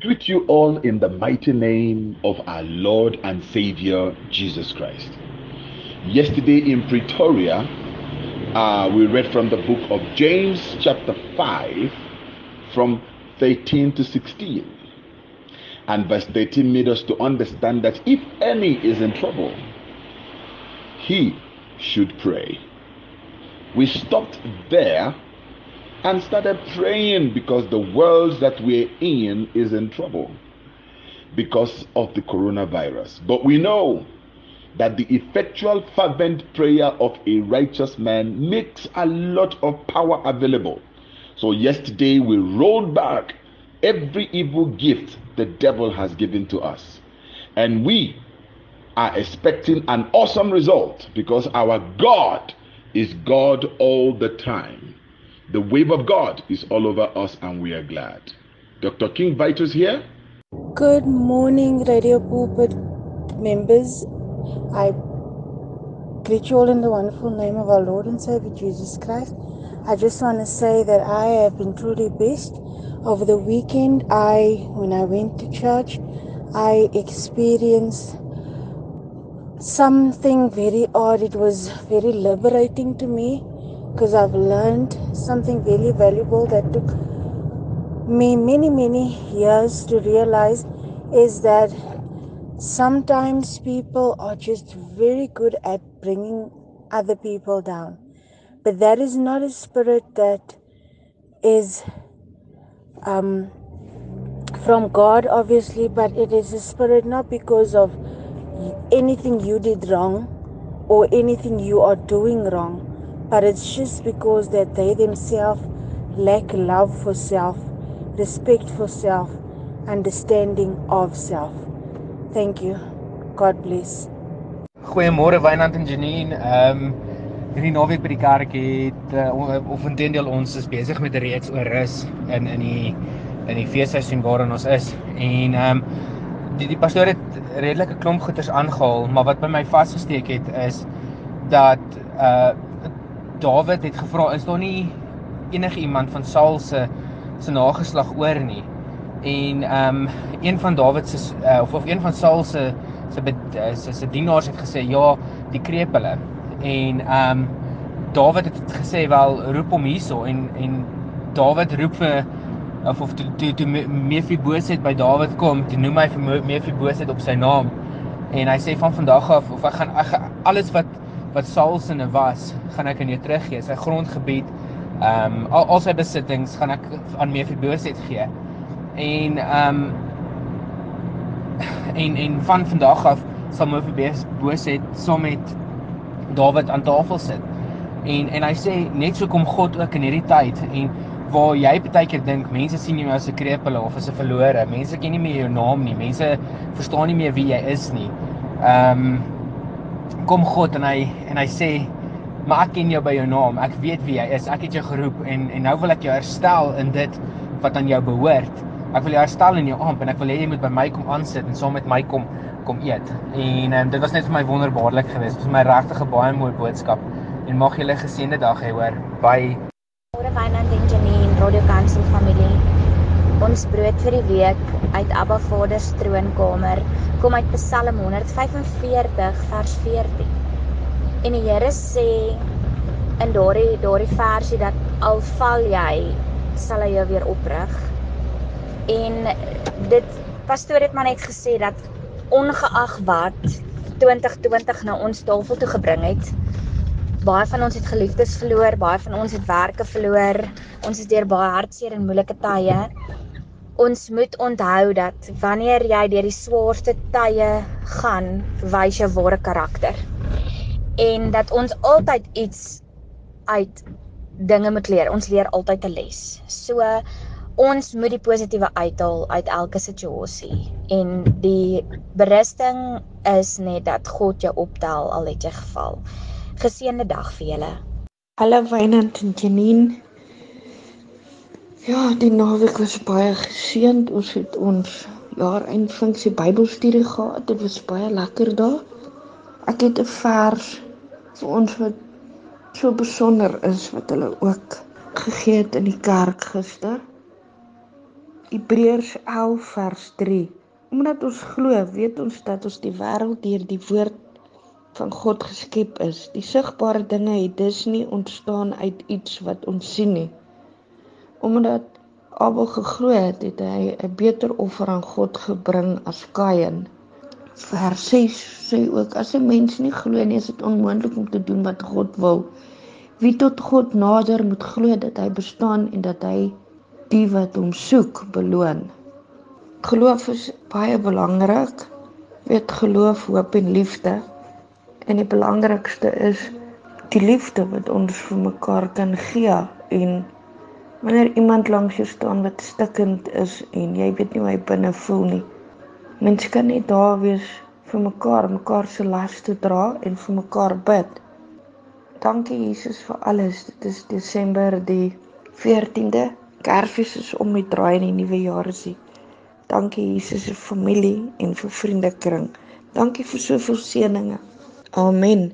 greet you all in the mighty name of our Lord and Savior Jesus Christ. Yesterday in Pretoria, uh, we read from the book of James, chapter 5, from 13 to 16. And verse 13 made us to understand that if any is in trouble, he should pray. We stopped there and started praying because the world that we're in is in trouble because of the coronavirus. But we know that the effectual, fervent prayer of a righteous man makes a lot of power available. So, yesterday we rolled back every evil gift the devil has given to us. And we are expecting an awesome result because our God is God all the time. The wave of God is all over us, and we are glad. Dr. King Vitus here. Good morning, Radio Pulpit members. I greet you all in the wonderful name of our Lord and Savior Jesus Christ. I just want to say that I have been truly blessed. Over the weekend, I, when I went to church, I experienced something very odd. It was very liberating to me because I've learned something very valuable that took me many, many years to realize is that sometimes people are just very good at bringing other people down. But that is not a spirit that is um, from God, obviously, but it is a spirit not because of anything you did wrong or anything you are doing wrong but it's just because that they themselves lack love for self, respect for self, understanding of self. Thank you. God bless. Goeiemôre Wynand en Janine. Ehm um, hierdie naweek by die kerk het uh, of intendeel ons is besig met 'n reeks oor rus in in die in die feesseisoen waarin ons is. En ehm um, die die pastoor het redelike klomp goeters aangehaal, maar wat by my vasgesteek het is dat uh Dawid het gevra is daar nie enige iemand van Saul se se nageslag oor nie. En ehm um, een van Dawid se uh, of of een van Saul se se eh, se se dienaars het gesê ja, die kreep hulle. En ehm um, Dawid het gesê wel roep hom hierso en en Dawid roep vir of of toe toe toe Mefiboset by Dawid kom, toe noem hy vir Mefiboset op sy naam. En hy sê van vandag af of ek gaan ek, alles wat wat Saul se ne was, gaan ek aan jou teruggee. Sy grondgebied, ehm um, al, al sy besittings gaan ek aan Mephibosheth gee. En ehm um, en en van vandag af sal Mephibosheth saam met Dawid aan tafel sit. En en hy sê net so kom God ook in hierdie tyd en waar jy baie keer dink mense sien jou as 'n krepele of as 'n verlore. Mense ken nie meer jou naam nie. Mense verstaan nie meer wie jy is nie. Ehm um, kom God en hy en hy sê maar ek ken jou by jou naam. Ek weet wie jy is. Ek het jou geroep en en nou wil ek jou herstel in dit wat aan jou behoort. Ek wil jou herstel in jou amp en ek wil hê jy moet by my kom aansit en saam met my kom kom eet. En um, dit was net vir my wonderbaarlik geweest. Dit was my regtig 'n baie mooi boodskap. En mag julle geseënde dag hê hoor. Bye. Goeie Wynand en Janine, Radio Kansel familie. Ons brood vir die week uit Abba Vader se troonkamer kom uit Psalm 145 vers 14. En die Here sê in daardie daardie versie dat al val jy, sal hy jou weer oprig. En dit pastoor het maar net gesê dat ongeag wat 2020 na ons tafel toe gebring het, baie van ons het geliefdes verloor, baie van ons het werke verloor. Ons is deur baie hartseer en moeilike tye ons moet onthou dat wanneer jy deur die swaarste tye gaan, wys jou ware karakter. En dat ons altyd iets uit dinge moet leer. Ons leer altyd 'n les. So ons moet die positiewe uithaal uit elke situasie. En die berusting is net dat God jou optel al het jy geval. Geseënde dag vir julle. Hallo Wynand en Janine. Ja, die naweek was baie geseënd. Ons het ons jaar eindfunksie Bybelstudie gehad. Dit was baie lekker daar. Ek het 'n vers vir ons wat so besonder is wat hulle ook gegee het in die kerk gister. Hebreërs 11 vers 3. Omdat ons glo, weet ons dat ons die wêreld deur die woord van God geskep is. Die sigbare dinge het dus nie ontstaan uit iets wat ons sien nie. Omdat Abel geglo het, het hy 'n beter offer aan God gebring as Kain. Vers 6 sê ook as 'n mens nie glo nie, is dit onmoontlik om te doen wat God wil. Wie tot God nader moet glo dat hy bestaan en dat hy die wat hom soek beloon. Geloof is baie belangrik. Weet geloof, hoop en liefde. En die belangrikste is die liefde wat ons vir mekaar kan gee en wanneer iemand langs jou staan wat stikkend is en jy weet nie hoe hy binne voel nie. Mens kan net daar wees vir mekaar, mekaar se laste dra en vir mekaar bid. Dankie Jesus vir alles. Dit is Desember die 14de. Kersfees is om die draai in die nuwe jaar is. Dankie Jesus vir familie en vir vriendekring. Dankie vir soveel seënings. Amen